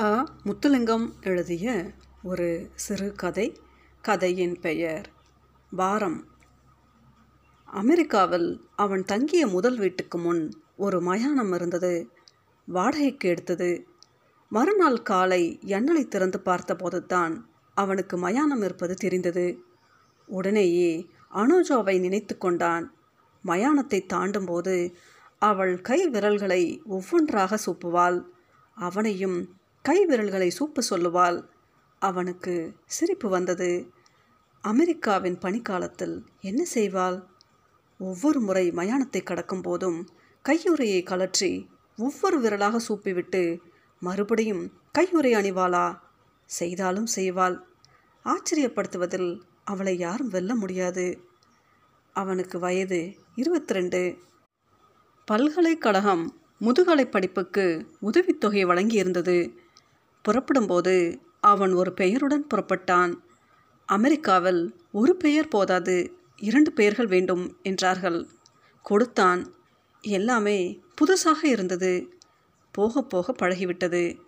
அ முத்துலிங்கம் எழுதிய ஒரு சிறு கதை. கதையின் பெயர் வாரம் அமெரிக்காவில் அவன் தங்கிய முதல் வீட்டுக்கு முன் ஒரு மயானம் இருந்தது. வாடகைக்கு எடுத்தது. மறுநாள் காலை எண்ணலை திறந்து பார்த்தபோது தான் அவனுக்கு மயானம் இருப்பது தெரிந்தது. உடனேயே அனுஜாவை நினைத்து கொண்டான். மயானத்தை தாண்டும்போது அவள் கை விரல்களை ஒவ்வொன்றாக சூப்புவாள். அவனையும் கை விரல்களை சூப்ப சொல்லுவாள். அவனுக்கு சிரிப்பு வந்தது. அமெரிக்காவின் பனிக்காலத்தில் என்ன செய்வாள்? ஒவ்வொரு முறை மயானத்தை கடக்கும் போதும் கையுறையை கலற்றி ஒவ்வொரு விரலாக சூப்பிவிட்டு மறுபடியும் கையுறை அணிவாளா? செய்தாலும் செய்வாள். ஆச்சரியப்படுத்துவதில் அவளை யாரும் வெல்ல முடியாது. அவனுக்கு வயது இருபத்தி ரெண்டு பல்கலைக்கழகம் முதுகலை படிப்புக்கு உதவித்தொகை வழங்கியிருந்தது. புறப்படும்போது அவன் ஒரு பெயருடன் புறப்பட்டான். அமெரிக்காவில் ஒரு பெயர் போதாது இரண்டு பெயர்கள் வேண்டும் என்றார்கள். கொடுத்தான். எல்லாமே புதுசாக இருந்தது. போக போக பழகிவிட்டது.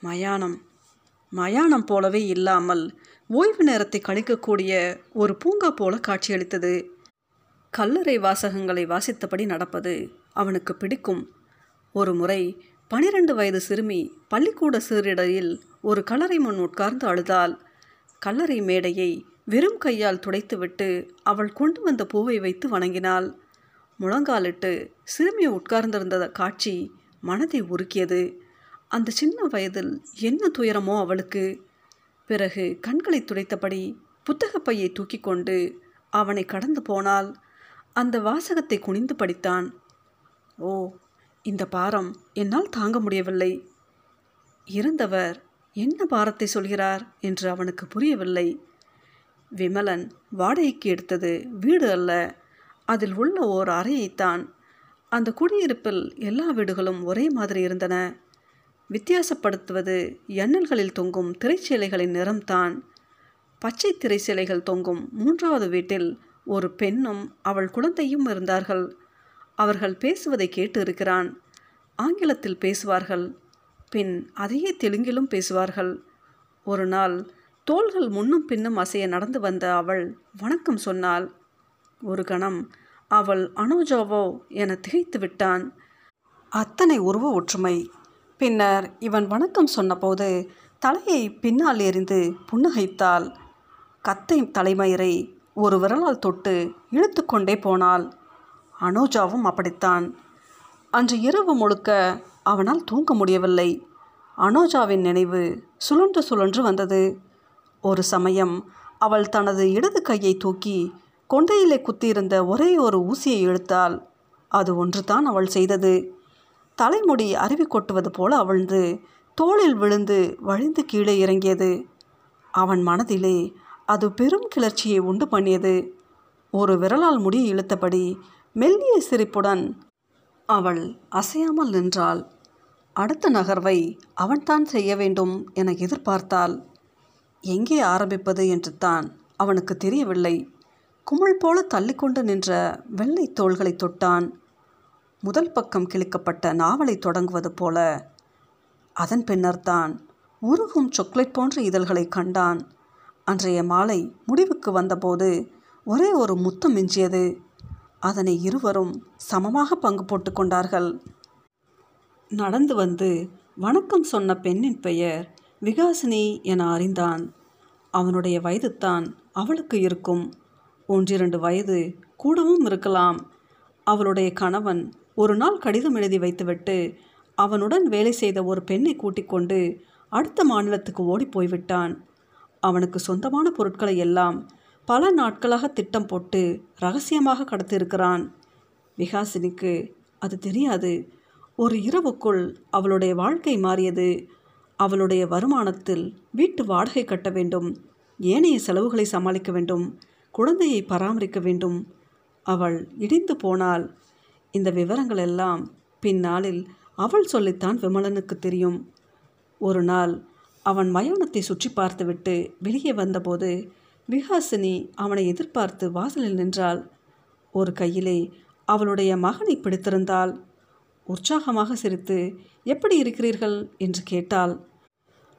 மயானம். மயானம் போலவே இல்லாமல் ஓய்வு நேரத்தை கழிக்கக்கூடிய ஒரு பூங்கா போல காட்சியளித்தது. கல்லறை வாசகங்களை வாசித்தபடி நடப்பது அவனுக்கு பிடிக்கும். ஒரு முறை பனிரெண்டு வயது சிறுமி பள்ளிக்கூட சீரிடையில் ஒரு கல்லறை முன் உட்கார்ந்து அழுதாள். கல்லறை மேடையை வெறும் கையால் துடைத்துவிட்டு அவள் கொண்டு வந்த பூவை வைத்து வணங்கினாள். முழங்காலிட்டு சிறுமி உட்கார்ந்திருந்த காட்சி மனதை உருக்கியது. அந்த சின்ன வயதில் என்ன துயரமோ அவளுக்கு. பிறகு கண்களை துடைத்தபடி புத்தகப்பையை தூக்கி கொண்டு அவனை கடந்து போனால் அந்த வாசகத்தை குனிந்து படித்தான். ஓ இந்த பாரம் என்னால் தாங்க முடியவில்லை. இருந்தவர் என்ன பாரத்தை சொல்கிறார் என்று அவனுக்கு புரியவில்லை. விமலன் வாடகைக்கு எடுத்தது வீடு அல்ல அதில் உள்ள ஓர் அறையைத்தான். அந்த குடியிருப்பில் எல்லா வீடுகளும் ஒரே மாதிரி இருந்தன. வித்தியாசப்படுத்துவது எண்ணல்களில் தொங்கும் திரைச்சேலைகளின் நிறம்தான். பச்சை திரைச்சேலைகள் தொங்கும் மூன்றாவது வீட்டில் ஒரு பெண்ணும் அவள் குழந்தையும் இருந்தார்கள். அவர்கள் பேசுவதை கேட்டு இருக்கிறான் ஆங்கிலத்தில் பேசுவார்கள். பின் அதையே தெலுங்கிலும் பேசுவார்கள். ஒரு நாள் தோள்கள் முன்னும் பின்னும் அசைய நடந்து வந்த அவள் வணக்கம் சொன்னாள். ஒரு கணம் அவள் அனோஜாவோ என திகைத்து விட்டான். அத்தனை உருவ ஒற்றுமை. பின்னர் இவன் வணக்கம் சொன்னபோது தலையை பின்னால் எறிந்து புன்னகைத்தாள். கத்தை தலைமயிரை ஒரு விரலால் தொட்டு இழுத்து கொண்டே போனாள். அனோஜாவும் அப்படித்தான். அன்று இரவு முழுக்க அவனால் தூங்க முடியவில்லை. அனோஜாவின் நினைவு சுழன்று சுழன்று வந்தது. ஒரு சமயம் அவள் தனது இடது கையை தூக்கி கொண்டையிலே குத்தியிருந்த ஒரே ஒரு ஊசியை இழுத்தாள். அது ஒன்றுதான் அவள் செய்தது. தலைமுடி அருவி கொட்டுவது போல அவிழ்ந்து தோளில் விழுந்து வழிந்து கீழே இறங்கியது. அவன் மனதிலே அது பெரும் கிளர்ச்சியை உண்டு பண்ணியது. ஒரு விரலால் முடியை இழுத்தபடி மெல்லிய சிரிப்புடன் அவள் அசையாமல் நின்றாள். அடுத்த நகர்வை அவன்தான் செய்ய வேண்டும் என எதிர்பார்த்தாள். எங்கே ஆரம்பிப்பது என்று தான் அவனுக்கு தெரியவில்லை. குமிழ் போல தள்ளிக்கொண்டு நின்ற வெள்ளை தோள்களை தொட்டான். முதல் பக்கம் கிழிக்கப்பட்ட நாவலை தொடங்குவது போல அதன் பின்னர்தான் உருகும் சாக்லேட் போன்ற இதழ்களை கண்டான். அன்றைய மாலை முடிவுக்கு வந்தபோது ஒரே ஒரு முத்தம் மிஞ்சியது. அதனை இருவரும் சமமாக பங்கு போட்டு கொண்டார்கள். நடந்து வந்து வணக்கம் சொன்ன பெண்ணின் பெயர் விகாசினி என அறிந்தான். அவனுடைய வயதுத்தான் அவளுக்கு இருக்கும். ஒன்றிரண்டு வயது கூடவும் இருக்கலாம். அவளுடைய கணவன் ஒரு நாள் கடிதம் எழுதி வைத்துவிட்டு அவனுடன் வேலை செய்த ஒரு பெண்ணை கூட்டிக் கொண்டு அடுத்த மாநிலத்துக்கு ஓடி போய்விட்டான். அவனுக்கு சொந்தமான பொருட்களை எல்லாம் பல நாட்களாக திட்டம் போட்டு ரகசியமாக கடத்தியிருக்கிறான். விகாசினிக்கு அது தெரியாது. ஒரு இரவுக்குள் அவளுடைய வாழ்க்கை மாறியது. அவளுடைய வருமானத்தில் வீட்டு வாடகை கட்ட வேண்டும். ஏனைய செலவுகளை சமாளிக்க வேண்டும். குழந்தையை பராமரிக்க வேண்டும். அவள் இடிந்து போனால். இந்த விவரங்கள் எல்லாம் பின்னாளில் அவள் சொல்லித்தான் விமலனுக்கு தெரியும். ஒரு நாள் அவன் மயானத்தை சுற்றி பார்த்துவிட்டு வெளியே வந்தபோது விகாசினி அவனை எதிர்பார்த்து வாசலில் நின்றாள். ஒரு கையிலே அவளுடைய மகனை பிடித்திருந்தாள். உற்சாகமாக சிரித்து எப்படி இருக்கிறீர்கள்? என்று கேட்டாள்.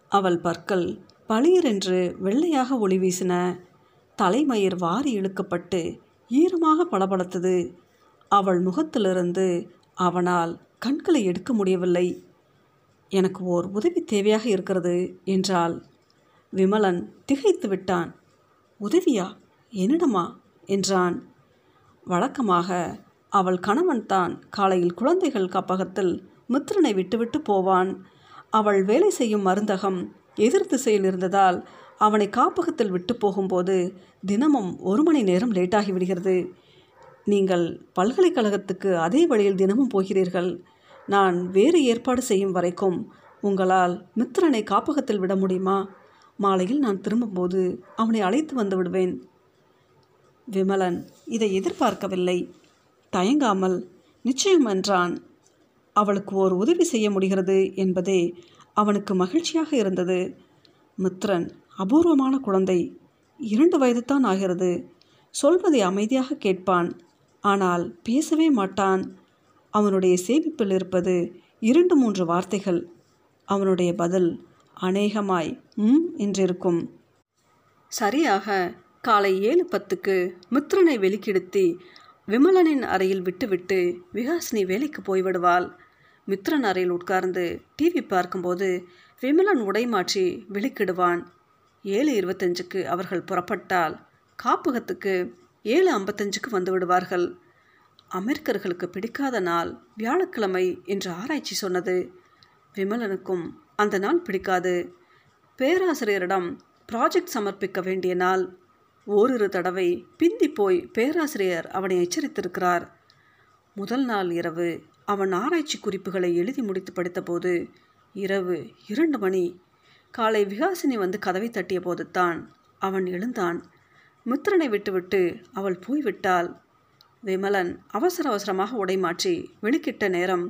அவள் பற்கள் பளியரென்று வெள்ளையாக ஒளி வீசின. தலைமயிர் வாரி இழுக்கப்பட்டு ஈரமாக பளபளத்தது. அவள் முகத்திலிருந்து அவனால் கண்களை எடுக்க முடியவில்லை. எனக்கு ஓர் உதவி தேவையாக இருக்கிறது என்றாள். விமலன் திகைத்து விட்டான். உதவியா? என்னிடமா? என்றான். வழக்கமாக அவள் கணவன்தான் காலையில் குழந்தைகள் காப்பகத்தில் மித்திரனை விட்டுவிட்டு போவான். அவள் வேலை செய்யும் மருந்தகம் எதிர் திசையில் இருந்ததால் அவனை காப்பகத்தில் விட்டு போகும்போது தினமும் ஒரு மணி நேரம் லேட்டாகி விடுகிறது. நீங்கள் பல்கலைக்கழகத்துக்கு அதே வழியில் தினமும் போகிறீர்கள். நான் வேறு ஏற்பாடு செய்யும் வரைக்கும் உங்களால் மித்திரனை காப்பகத்தில் விட முடியுமா? மாலையில் நான் திரும்பும்போது அவனை அழைத்து வந்து விடுவேன் விமலன் இதை எதிர்பார்க்கவில்லை. தயங்காமல் நிச்சயம் என்றான். அவளுக்கு ஓர் உதவி செய்ய முடிகிறது என்பதே அவனுக்கு மகிழ்ச்சியாக இருந்தது. மித்ரன் அபூர்வமான குழந்தை. இரண்டு வயதுதான் ஆகிறது. சொல்வதை அமைதியாக கேட்பான். ஆனால் பேசவே மாட்டான். அவனுடைய சேமிப்பில் இருப்பது இரண்டு மூன்று வார்த்தைகள். அவனுடைய பதில் அநேகமாய் ம் என்றிருக்கும். சரியாக காலை ஏழு பத்துக்கு மித்ரனை வெளிக்கிடுத்தி விமலனின் அறையில் விட்டுவிட்டு விகாசினி வேலைக்கு போய்விடுவாள். மித்ரன் அறையில் உட்கார்ந்து டிவி பார்க்கும்போது விமலன் உடை மாற்றி வெளிக்கிடுவான் ஏழு இருபத்தஞ்சுக்கு அவர்கள் புறப்பட்டால் காப்பகத்துக்கு ஏழு ஐம்பத்தஞ்சுக்கு வந்து விடுவார்கள். அமெரிக்கர்களுக்கு பிடிக்காத நாள் வியாழக்கிழமை என்று ஆராய்ச்சி சொன்னது. விமலனுக்கும் அந்த நாள் பிடிக்காது. பேராசிரியரிடம் ப்ராஜெக்ட் சமர்ப்பிக்க வேண்டிய நாள். ஓரிரு தடவை பிந்தி போய் பேராசிரியர் அவனை எச்சரித்திருக்கிறார். முதல் நாள் இரவு அவன் ஆராய்ச்சி குறிப்புகளை எழுதி முடித்து படித்தபோது இரவு இரண்டு மணி. காலை விகாசினி வந்து கதவை தட்டிய போதுத்தான் தான் அவன் எழுந்தான். மித்திரனை விட்டுவிட்டு அவள் போய்விட்டாள். விமலன் அவசர அவசரமாக உடை மாற்றி வெளிக்கிட்ட நேரம்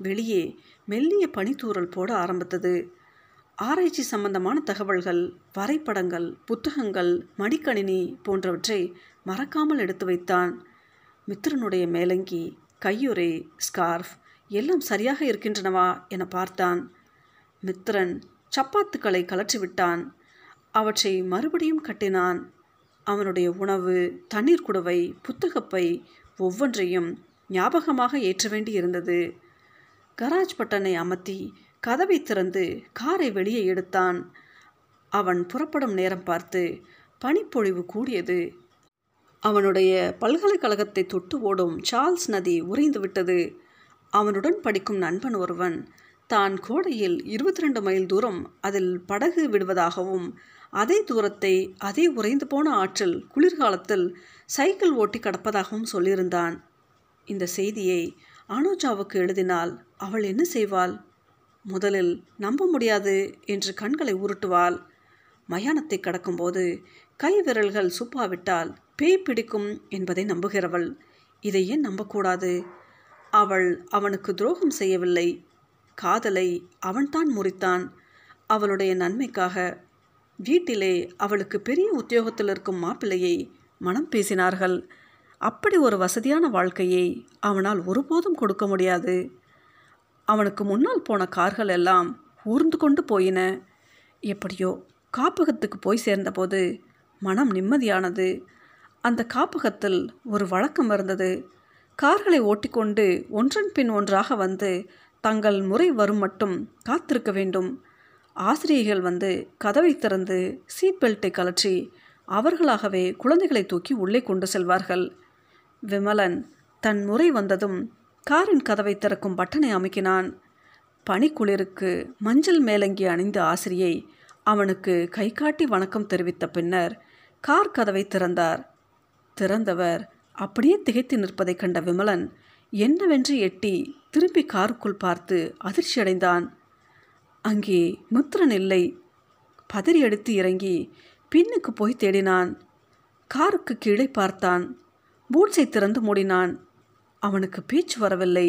வெளியே மெல்லிய பனித்தூறல் போட ஆரம்பித்தது. ஆராய்ச்சி சம்பந்தமான தகவல்கள் வரைபடங்கள் புத்தகங்கள் மடிக்கணினி போன்றவற்றை மறக்காமல் எடுத்து வைத்தான். மித்திரனுடைய மேலங்கி கையுறை ஸ்கார்ஃப் எல்லாம் சரியாக இருக்கின்றனவா என பார்த்தான். மித்திரன் சப்பாத்துக்களை கலற்றிவிட்டான் அவற்றை மறுபடியும் கட்டினான். அவனுடைய உணவு தண்ணீர் குடவை புத்தகப்பை ஒவ்வொன்றையும் ஞாபகமாக ஏற்ற வேண்டி இருந்தது கராஜ் பட்டனை அமர்த்தி கதவை திறந்து காரை வெளியே எடுத்தான். அவன் புறப்படும் நேரம் பார்த்து பனிப்பொழிவு கூடியது. அவனுடைய பல்கலைக்கழகத்தை தொட்டு ஓடும் சார்ல்ஸ் நதி உறைந்து விட்டது. அவனுடன் படிக்கும் நண்பன் ஒருவன் தான் கோடையில் இருபத்தி ரெண்டு மைல் தூரம் அதில் படகு விடுவதாகவும் அதே தூரத்தை அதே உறைந்து போன ஆற்றில் குளிர்காலத்தில் சைக்கிள் ஓட்டி கடப்பதாகவும் சொல்லியிருந்தான். இந்த செய்தியை அனுஜாவுக்கு எழுதினால் அவள் என்ன செய்வாள்? முதலில் நம்ப முடியாது என்று கண்களை உருட்டுவாள். மயானத்தை கடக்கும்போது கை விரல்கள் சுப்பாவிட்டால் பேய் பிடிக்கும் என்பதை நம்புகிறவள். இதை ஏன் நம்பக்கூடாது? அவள் அவனுக்கு துரோகம் செய்யவில்லை. காதலை அவன்தான் முறித்தான். அவளுடைய நன்மைக்காக வீட்டிலே அவளுக்கு பெரிய உத்தியோகத்தில் இருக்கும் மாப்பிள்ளையை மனம் பேசினார்கள். அப்படி ஒரு வசதியான வாழ்க்கையை அவனால் ஒருபோதும் கொடுக்க முடியாது. அவனுக்கு முன்னால் போன கார்கள் எல்லாம் ஊர்ந்து கொண்டு போயின. எப்படியோ காப்பகத்துக்கு போய் சேர்ந்தபோது மனம் நிம்மதியானது. அந்த காப்பகத்தில் ஒரு வழக்கம் இருந்தது. கார்களை ஓட்டிக்கொண்டு ஒன்றன் பின் ஒன்றாக வந்து தங்கள் முறை வரும் மட்டும் காத்திருக்க வேண்டும். ஆசிரியர்கள் வந்து கதவை திறந்து சீட் பெல்ட்டை கலற்றி அவர்களாகவே குழந்தைகளை தூக்கி உள்ளே கொண்டு செல்வார்கள். விமலன் தன் முறை வந்ததும் காரின் கதவை திறக்கும் பட்டனை அமைக்கினான். பனிக்குளிருக்கு மஞ்சள் மேலங்கி அணிந்த ஆசிரியை அவனுக்கு கை காட்டி வணக்கம் தெரிவித்த பின்னர் கார் கதவை திறந்தார். திறந்தவர் அப்படியே திகைத்து நிற்பதை கண்ட விமலன் என்னவென்று எட்டி திரும்பி காருக்குள் பார்த்து அதிர்ச்சியடைந்தான். அங்கே முத்திரன் இல்லை. பதறி எடுத்து இறங்கி பின்னுக்கு போய் தேடினான். காருக்கு கீழே பார்த்தான். பூட்ஸை திறந்து மூடினான். அவனுக்கு பேச்சு வரவில்லை.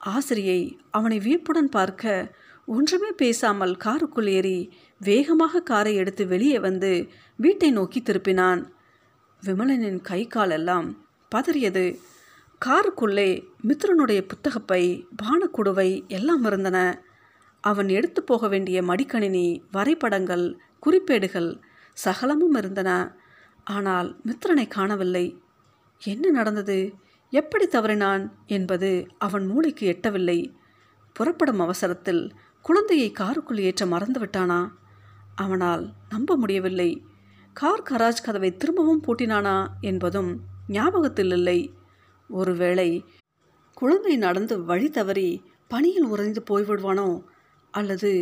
ஆசிரியை அவனை வியப்புடன் பார்க்க ஒன்றுமே பேசாமல் காருக்குள் ஏறி வேகமாக காரை எடுத்து வெளியே வந்து வீட்டை நோக்கி திருப்பினான். விமலனின் கை கால் எல்லாம் பதறியது. காருக்குள்ளே மித்ரனுடைய புத்தகப்பை பானக்குடுவை எல்லாம் இருந்தன. அவன் எடுத்து போக வேண்டிய மடிக்கணினி வரைபடங்கள் குறிப்பேடுகள் சகலமும் இருந்தன. ஆனால் மித்ரனை காணவில்லை. என்ன நடந்தது? எப்படி தவறினான் என்பது அவன் மூளைக்கு எட்டவில்லை. புறப்படும் அவசரத்தில் குழந்தையை காருக்குள் ஏற்ற மறந்துவிட்டானா? அவனால் நம்ப முடியவில்லை. கார் கராஜ் கதவை திரும்பவும் பூட்டினானா என்பதும் ஞாபகத்தில் இல்லை. ஒருவேளை குழந்தை நடந்து வழி தவறி பனியில் உறைந்து போய்விடுவானோ? அல்லது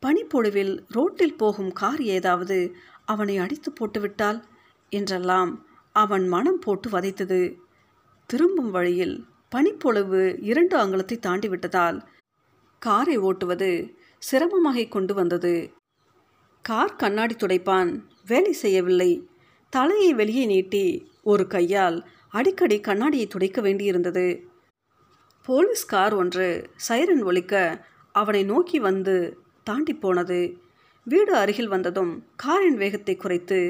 பனிப்பொழிவில் ரோட்டில் போகும் கார் ஏதாவது அவனை அடித்து போட்டுவிட்டால்? என்றெல்லாம் அவன் மனம் போட்டு வதைத்தது. திரும்பும் வழியில் பனிப்பொழிவு இரண்டு அங்குலத்தை தாண்டிவிட்டதால் காரை ஓட்டுவது சிரமமாக கொண்டு வந்தது. கார் கண்ணாடி துடைப்பான் வேலை செய்யவில்லை. தலையை வெளியே நீட்டி ஒரு கையால் அடிக்கடி கண்ணாடியை துடைக்க வேண்டியிருந்தது. போலீஸ் கார் ஒன்று சைரன் ஒலிக்க அவனை நோக்கி வந்து தாண்டி போனது வீடு அருகில் வந்ததும் காரின் வேகத்தை குறைத்து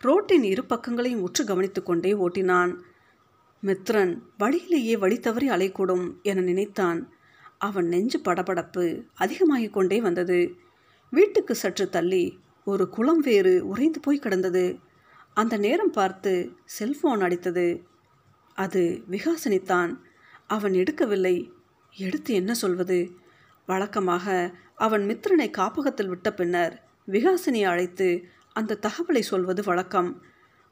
ரோட்டின் இரு பக்கங்களையும் உற்று கவனித்து கொண்டே ஓட்டினான். மித்ரன் வழியிலேயே வழி தவறி அலைக்கூடும் என நினைத்தான். அவன் நெஞ்சு படபடப்பு அதிகமாகிக் கொண்டே வந்தது. வீட்டுக்கு சற்று தள்ளி ஒரு குளம் வேறு உறைந்து போய் கிடந்தது. அந்த நேரம் பார்த்து செல்போன் அடித்தது. அது விகாசனித்தான். அவன் எடுக்கவில்லை. எடுத்து என்ன சொல்வது? வழக்கமாக அவன் மித்ரனை காப்பகத்தில் விட்ட பின்னர் விகாசினியை அழைத்து அந்த தகவலை சொல்வது வழக்கம்.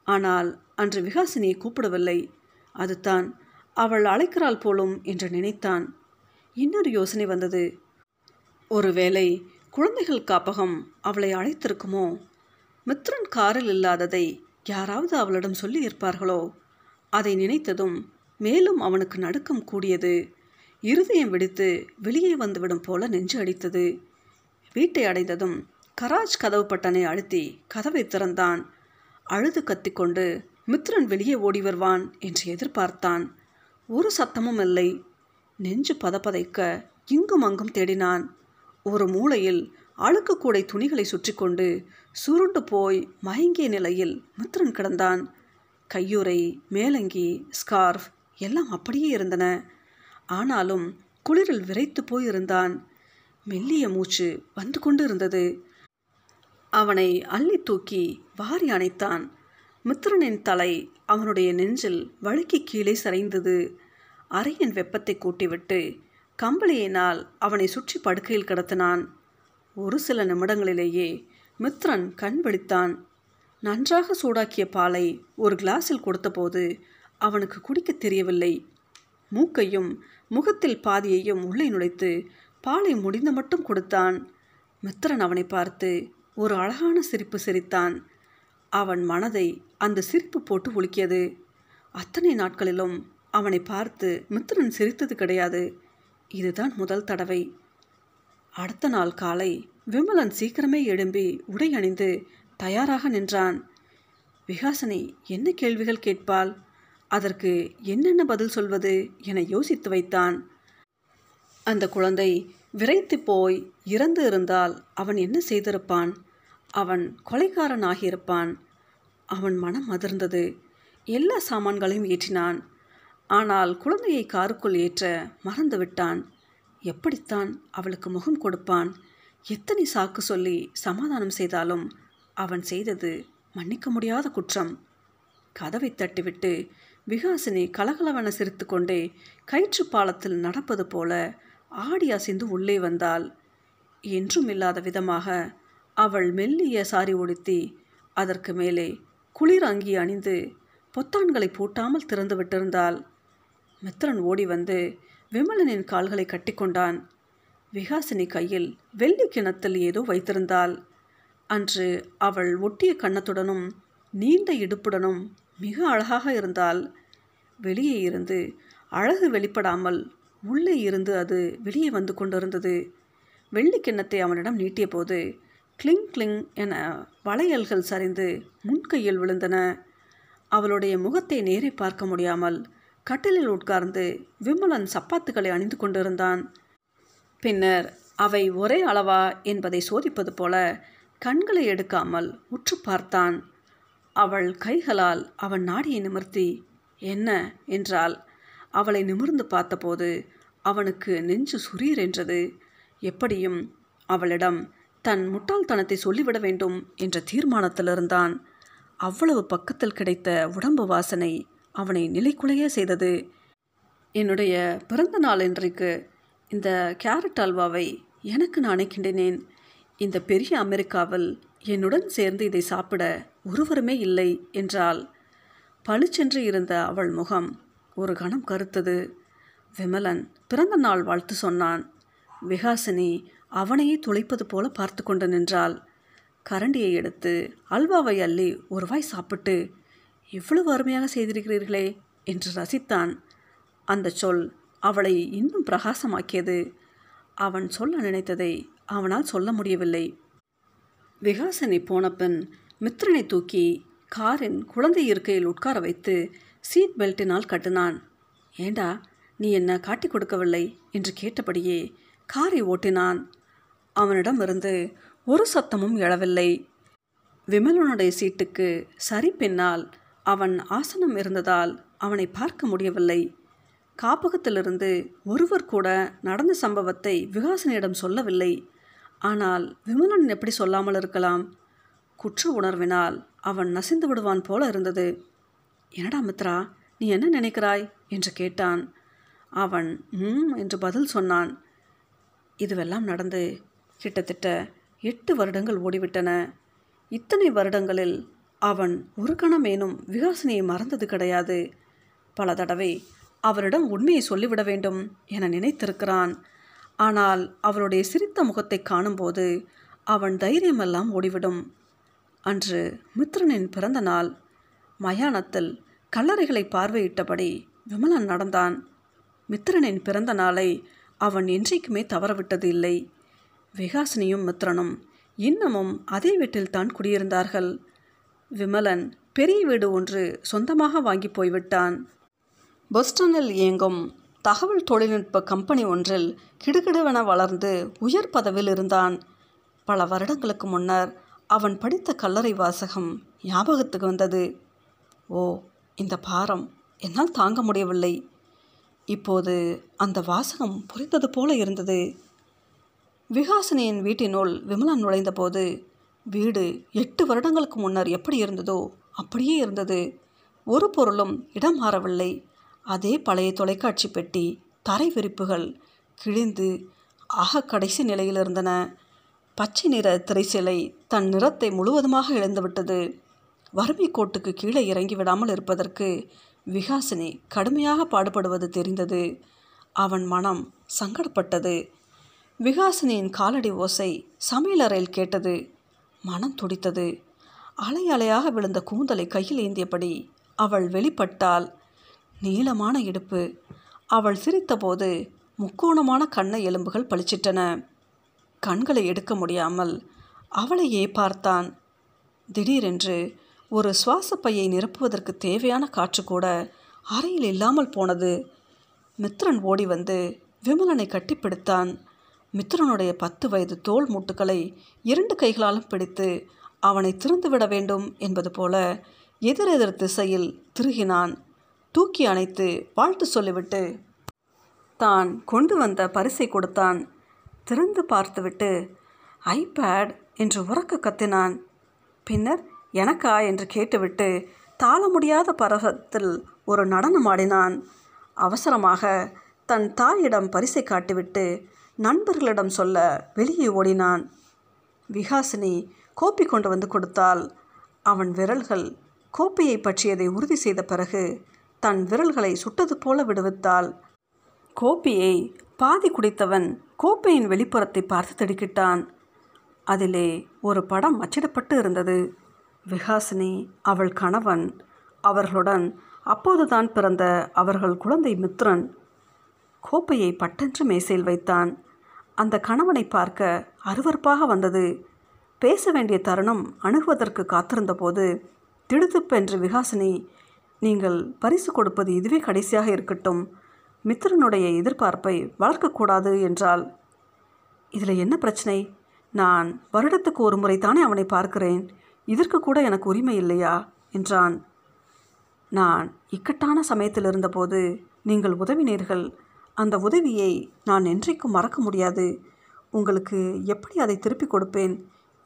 ஆனால் அன்று விகாசினியை கூப்பிடவில்லை. அதுதான் அவள் அழைக்கிறாள் போலும் என்று நினைத்தான். இன்னொரு யோசனை வந்தது. ஒருவேளை குழந்தைகள் காப்பகம் அவளை அழைத்திருக்குமோ? மித்ரன் காரில் இல்லாததை யாராவது அவளிடம் சொல்லி இருப்பார்களோ? அதை நினைத்ததும் மேலும் அவனுக்கு நடுக்கம் கூடியது. இருதயம் வெடித்து வெளியே வந்துவிடும் போல நெஞ்சு அடித்தது. வீட்டை அடைந்ததும் கராஜ் கதவு பட்டனை அழுத்தி கதவை திறந்தான். அழுது கத்திக்கொண்டு மித்ரன் வெளியே ஓடி வருவான் என்று எதிர்பார்த்தான். ஒரு சத்தமும் இல்லை. நெஞ்சு பதப்பதைக்க இங்கும் அங்கும் தேடினான். ஒரு மூலையில் அழுக்கு கூடை துணிகளை சுற்றி கொண்டு சுருண்டு போய் மயங்கிய நிலையில் மித்ரன் கிடந்தான். கையுறை மேலங்கி ஸ்கார்ஃப் எல்லாம் அப்படியே இருந்தன. ஆனாலும் குளிரில் விரைத்து போயிருந்தான். மெல்லிய மூச்சு வந்து கொண்டு இருந்தது அவனை அள்ளி தூக்கி வாரி அணைத்தான். மித்திரனின் தலை அவனுடைய நெஞ்சில் வழுக்கி கீழே சரிந்தது. அறையின் வெப்பத்தை கூட்டிவிட்டு கம்பளியினால் அவனை சுற்றி படுக்கையில் கடத்தினான். ஒரு சில நிமிடங்களிலேயே மித்ரன் கண் விழித்தான். நன்றாக சூடாக்கிய பாலை ஒரு கிளாஸில் கொடுத்தபோது அவனுக்கு குடிக்க தெரியவில்லை. மூக்கையும் முகத்தில் பாதியையும் உள்ளே நுழைத்து பாலை முடிந்த மட்டும் கொடுத்தான். மித்திரன் அவனை பார்த்து ஒரு அழகான சிரிப்பு சிரித்தான். அவன் மனதை அந்த சிரிப்பு போட்டு ஒழுக்கியது அத்தனை நாட்களிலும் அவனை பார்த்து மித்திரன் சிரித்தது கிடையாது. இதுதான் முதல் தடவை. அடுத்த நாள் காலை விமலன் சீக்கிரமே எழும்பி உடை அணிந்து தயாராக நின்றான். விகாசனை என்ன கேள்விகள் கேட்பாள்? அதற்கு என்னென்ன பதில் சொல்வது என யோசித்து வைத்தான். அந்த குழந்தை விரைத்து போய் இறந்து இருந்தால் அவன் என்ன செய்திருப்பான்? அவன் கொலைக்காரன் ஆகியிருப்பான் அவன் மனம் அதிர்ந்தது. எல்லா சாமான்களையும் ஏற்றினான். ஆனால் குழந்தையை காருக்குள் ஏற்ற மறந்து விட்டான் எப்படித்தான் அவளுக்கு முகம் கொடுப்பான்? எத்தனை சாக்கு சொல்லி சமாதானம் செய்தாலும் அவன் செய்தது மன்னிக்க முடியாத குற்றம். கதவை தட்டிவிட்டு விகாசினி கலகலவென சிரித்து கொண்டே கயிற்று பாலத்தில் நடப்பது போல ஆடி அசைந்து உள்ளே வந்தாள். என்றும் இல்லாத விதமாக அவள் மெல்லிய சாரி உடுத்தி அதற்கு மேலே குளிர் அங்கி அணிந்து பொத்தான்களை பூட்டாமல் திறந்து விட்டிருந்தாள். மித்திரன் ஓடி வந்து விமலனின் கால்களை கட்டிக்கொண்டான். விகாசினி கையில் வெள்ளி கிணத்தில் ஏதோ வைத்திருந்தாள். அன்று அவள் ஒட்டிய கன்னத்துடனும் நீண்ட இடுப்புடனும் மிக அழகாக இருந்தால் வெளியே இருந்து அழகு வெளிப்படாமல் உள்ளே இருந்து அது வெளியே வந்து கொண்டிருந்தது. வெள்ளி கிண்ணத்தை அவனிடம் நீட்டிய போது கிளிங் கிளிங் என வளையல்கள் சரிந்து முன்கையில் விழுந்தன. அவளுடைய முகத்தை நேரே பார்க்க முடியாமல் கட்டிலில் உட்கார்ந்து விமலன் சப்பாத்துக்களை அணிந்து கொண்டிருந்தான். பின்னர் அவை ஒரே அளவா? என்பதை சோதிப்பது போல கண்களை எடுக்காமல் உற்று பார்த்தான். அவள் கைகளால் அவன் நாடியை நிமிர்த்தி என்ன? என்றால் அவளை நிமிர்ந்து பார்த்தபோது அவனுக்கு நெஞ்சு சுரீர் என்றது எப்படியும்? அவளிடம் தன் முட்டாள்தனத்தை சொல்லிவிட வேண்டும் என்ற தீர்மானத்திலிருந்தான் அவ்வளவு பக்கத்தில் கிடைத்த உடம்பு வாசனை அவனை நிலைக்குலைய செய்தது. என்னுடைய பிறந்த நாள் இன்றைக்கு இந்த கேரட் அல்வாவை எனக்கு நானே கிண்டினேன் இந்த பெரிய அமெரிக்காவில் என்னுடன் சேர்ந்து இதை சாப்பிட ஒருவருமே இல்லை என்றால் பளிச்சென்று இருந்த அவள் முகம் ஒரு கணம் கருத்தது விமலன் பிறந்த நாள் வாழ்த்து சொன்னான். விகாசினி அவனையே துளைப்பது போல பார்த்து கொண்டு நின்றாள். கரண்டியை எடுத்து அல்வாவை அள்ளி ஒருவாய் சாப்பிட்டு இவ்வளவு அருமையாக செய்திருக்கிறீர்களே என்று ரசித்தான். அந்த சொல் அவளை இன்னும் பிரகாசமாக்கியது. அவன் சொல்ல நினைத்ததை அவனால் சொல்ல முடியவில்லை. விகாசனை போனபின் மித்ரனை தூக்கி காரின் குழந்தை இருக்கையில் உட்கார வைத்து சீட் பெல்ட்டினால் கட்டினான். ஏண்டா நீ என்ன காட்டிக் கொடுக்கவில்லை? என்று கேட்டபடியே காரை ஓட்டினான். அவனிடமிருந்து ஒரு சத்தமும் எழவில்லை. விமலனுடைய சீட்டுக்கு சரி பின்னால் அவன் ஆசனம் இருந்ததால் அவனை பார்க்க முடியவில்லை. காப்பகத்திலிருந்து ஒருவர் கூட நடந்த சம்பவத்தை விகாசனிடம் சொல்லவில்லை. ஆனால் விமலன் எப்படி சொல்லாமல் இருக்கலாம்? குற்ற உணர்வினால் அவன் நசிந்து விடுவான் போல இருந்தது. என்னடா மித்ரா நீ என்ன நினைக்கிறாய்? என்று கேட்டான். அவன் ம் என்று பதில் சொன்னான். இதுவெல்லாம் நடந்து கிட்டத்தட்ட எட்டு வருடங்கள் ஓடிவிட்டன. இத்தனை வருடங்களில் அவன் ஒரு கணமேனும் விகாசினியை மறந்தது கிடையாது. பல தடவை அவரிடம் உண்மையை சொல்லிவிட வேண்டும் என நினைத்திருக்கிறான். ஆனால் அவளுடைய சிரித்த முகத்தை காணும்போது அவன் தைரியமெல்லாம் ஓடிவிடும். அன்று மித்ரனின் பிறந்த நாள். மயானத்தில் கல்லறைகளை பார்வையிட்டபடி விமலன் நடந்தான். மித்திரனின் பிறந்த நாளை அவன் என்றைக்குமே தவறவிட்டது இல்லை. விகாசினியும் மித்ரனும் இன்னமும் அதே வீட்டில் தான் குடியிருந்தார்கள். விமலன் பெரிய வீடு ஒன்று சொந்தமாக வாங்கி போய்விட்டான். பொஸ்டனில் இயங்கும் தகவல் தொழில்நுட்ப கம்பெனி ஒன்றில் கிடுகிடுவென வளர்ந்து உயர் பதவியில் இருந்தான். பல வருடங்களுக்கு முன்னர் அவன் படித்த கல்லறை வாசகம் ஞாபகத்துக்கு வந்தது. ஓ இந்த பாரம் என்னால் தாங்க முடியவில்லை. இப்போது அந்த வாசகம் புரிந்தது போல இருந்தது. விகாசினியின் வீட்டினுள் விமலன் நுழைந்தபோது வீடு எட்டு வருடங்களுக்கு முன்னர் எப்படி இருந்ததோ அப்படியே இருந்தது. ஒரு பொருளும் இடம் மாறவில்லை. அதே பழைய தொலைக்காட்சி பெட்டி தரை விரிப்புகள் கிழிந்து ஆக கடைசி நிலையில் இருந்தன. பச்சை நிற திரைசிலை தன் நிறத்தை முழுவதுமாக இழந்துவிட்டது. வறுமை கோட்டுக்கு கீழே இறங்கி விடாமல் இருப்பதற்கு விகாசினி கடுமையாக பாடுபடுவது தெரிந்தது. அவன் மனம் சங்கடப்பட்டது. விகாசினியின் காலடி ஓசை சமையலறையில் கேட்டது. மனம் துடித்தது. அலை அலையாக விழுந்த கூந்தலை கையில் ஏந்தியபடி அவள் வெளிப்பட்டால் நீளமான இடுப்பு. அவள் சிரித்தபோது முக்கோணமான கண்ணை எலும்புகள் பளிச்சிட்டன. கண்களை எடுக்க முடியாமல் அவளையே பார்த்தான். திடீரென்று ஒரு சுவாசப்பையை நிரப்புவதற்கு தேவையான காற்று கூட அறையில் இல்லாமல் போனது. மித்ரன் ஓடி வந்து விமலனை கட்டிப்பிடித்தான். மித்ரனுடைய பத்து வயது தோல் மூட்டுகளை இரண்டு கைகளாலும் பிடித்து அவனை திறந்துவிட வேண்டும் என்பது போல எதிரெதிர் திசையில் திருகினான். தூக்கி அணைத்து வாழ்த்து சொல்லிவிட்டு தான் கொண்டு வந்த பரிசை கொடுத்தான். திறந்து பார்த்துவிட்டு ஐபேட் என்று உறக்க கத்தினான். பின்னர் எனக்கா என்று கேட்டுவிட்டு தாள முடியாத பரவத்தில் ஒரு நடனமாடினான் அவசரமாக தன் தாயிடம் பரிசை காட்டிவிட்டு நண்பர்களிடம் சொல்ல வெளியே ஓடினான். விகாசினி கோப்பி கொண்டு வந்து கொடுத்தால் அவன் விரல்கள் கோப்பையை பற்றியதை உறுதி செய்த பிறகு தன் விரல்களை சுட்டது போல விடுவித்தாள். கோப்பியை பாதி குடித்தவன் கோப்பையின் வெளிப்புறத்தை பார்த்து திடுக்கிட்டான். அதிலே ஒரு படம் அச்சிடப்பட்டு இருந்தது. விகாசினி அவள் கணவன் அவர்களுடன் அப்போதுதான் பிறந்த அவர்கள் குழந்தை மித்ரன் கோப்பையை பட்டென்று மேசையில் வைத்தான். அந்த கணவனை பார்க்க அருவருப்பாக வந்தது. பேச வேண்டிய தருணம் அணுகுவதற்கு காத்திருந்தபோது திடுதுப்பென்று விகாசினி நீங்கள் பரிசு கொடுப்பது இதுவே கடைசியாக இருக்கட்டும். மித்திரனுடைய எதிர்பார்ப்பை வளர்க்கக்கூடாது என்றால் இதில் என்ன பிரச்சனை? நான் வருடத்துக்கு ஒரு முறை தானே அவனை பார்க்கிறேன். இதற்கு கூட எனக்கு உரிமை இல்லையா? என்றான். நான் இக்கட்டான சமயத்தில் இருந்தபோது நீங்கள் உதவினீர்கள். அந்த உதவியை நான் என்றைக்கும் மறக்க முடியாது. உங்களுக்கு எப்படி அதை திருப்பிக் கொடுப்பேன்?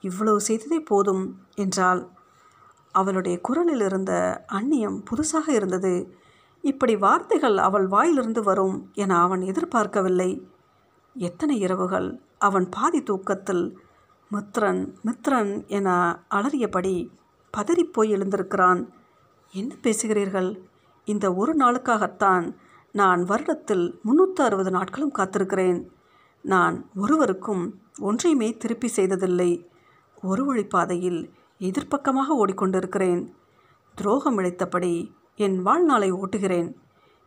இவ்வளவு செய்ததே போதும் என்றாள். அவளுடைய குரலில் இருந்த அந்நியம் புதுசாக இருந்தது. இப்படி வார்த்தைகள் அவள் வாயிலிருந்து வரும் என அவன் எதிர்பார்க்கவில்லை. எத்தனை இரவுகள் அவன் பாதி தூக்கத்தில் மித்ரன் மித்ரன் என அலறியபடி பதறிப்போய் எழுந்திருக்கிறான். என்ன பேசுகிறீர்கள்? இந்த ஒரு நாளுக்காகத்தான் நான் வருடத்தில் முன்னூற்று அறுபது நாட்களும் காத்திருக்கிறேன். நான் ஒருவருக்கும் ஒன்றையுமே திருப்பி செய்ததில்லை. ஒரு வழிப்பாதையில் எதிர்ப்பக்கமாக ஓடிக்கொண்டிருக்கிறேன். துரோகம் இழைத்தபடி என் வாழ்நாளை ஓட்டுகிறேன்.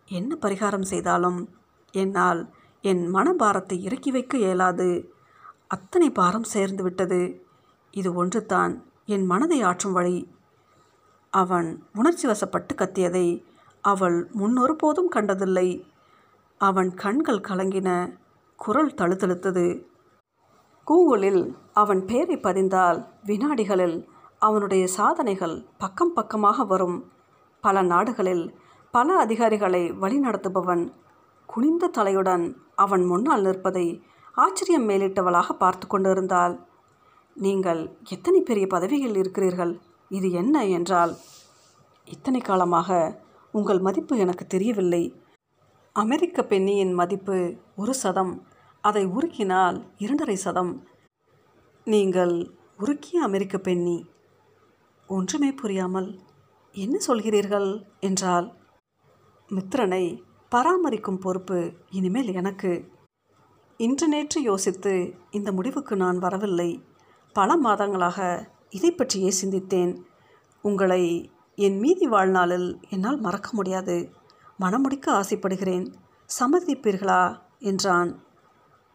என்ன பரிகாரம் செய்தாலும் என்னால் என் மனபாரத்தை இறக்கி வைக்க இயலாது. அத்தனை பாரம் சேர்ந்து விட்டது. இது ஒன்று தான் என் மனதை ஆற்றும் வழி. அவன் உணர்ச்சி வசப்பட்டு கத்தியதை அவள் முன்னொருபோதும் கண்டதில்லை. அவன் கண்கள் கலங்கின குரல் தழுத்தழுத்தது. கூகுளில் அவன் பெயரை பதிந்தால் வினாடிகளில் அவனுடைய சாதனைகள் பக்கம் பக்கமாக வரும். பல நாடுகளில் பல அதிகாரிகளை வழிநடத்துபவன் குனிந்த தலையுடன் அவன் முன்னால் நிற்பதை ஆச்சரியம் மேலிட்டவளாக பார்த்து கொண்டிருந்தாள். நீங்கள் எத்தனை பெரிய பதவியில் இருக்கிறீர்கள்? இது என்ன? என்றால் இத்தனை காலமாக உங்கள் மதிப்பு எனக்கு தெரியவில்லை. அமெரிக்க பெண்ணியின் மதிப்பு ஒரு சதம். அதை உருக்கினால் இரண்டரை சதம். நீங்கள் உருக்கிய அமெரிக்க பெண்ணி. ஒன்றுமே புரியாமல் என்ன சொல்கிறீர்கள்? என்றால் மித்ரனை பராமரிக்கும் பொறுப்பு இனிமேல் எனக்கு. இன்று நேற்று யோசித்து இந்த முடிவுக்கு நான் வரவில்லை. பல மாதங்களாக இதை பற்றியே சிந்தித்தேன். உங்களை என் மீதி வாழ்நாளில் என்னால் மறக்க முடியாது. மனமுடிக்க ஆசைப்படுகிறேன். சம்மதிப்பீர்களா? என்றான்.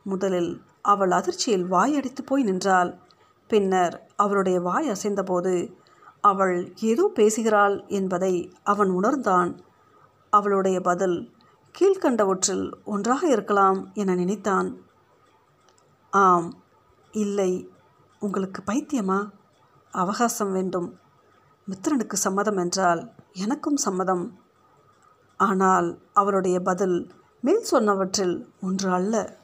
முதலில் அவள் அதிர்ச்சியில் வாயடித்து போய் நின்றாள். பின்னர் அவளுடைய வாய் அசைந்தபோது அவள் ஏதோ பேசுகிறாள் என்பதை அவன் உணர்ந்தான். அவளுடைய பதில் கீழ்கண்டவற்றில் ஒன்றாக இருக்கலாம் என நினைத்தான். ஆம் இல்லை. உங்களுக்கு பைத்தியமா? அவகாசம் வேண்டும். மித்திரனுக்கு சம்மதம் என்றால் எனக்கும் சம்மதம். ஆனால் அவருடைய பதில் மேல் சொன்னவற்றில் ஒன்று அல்ல.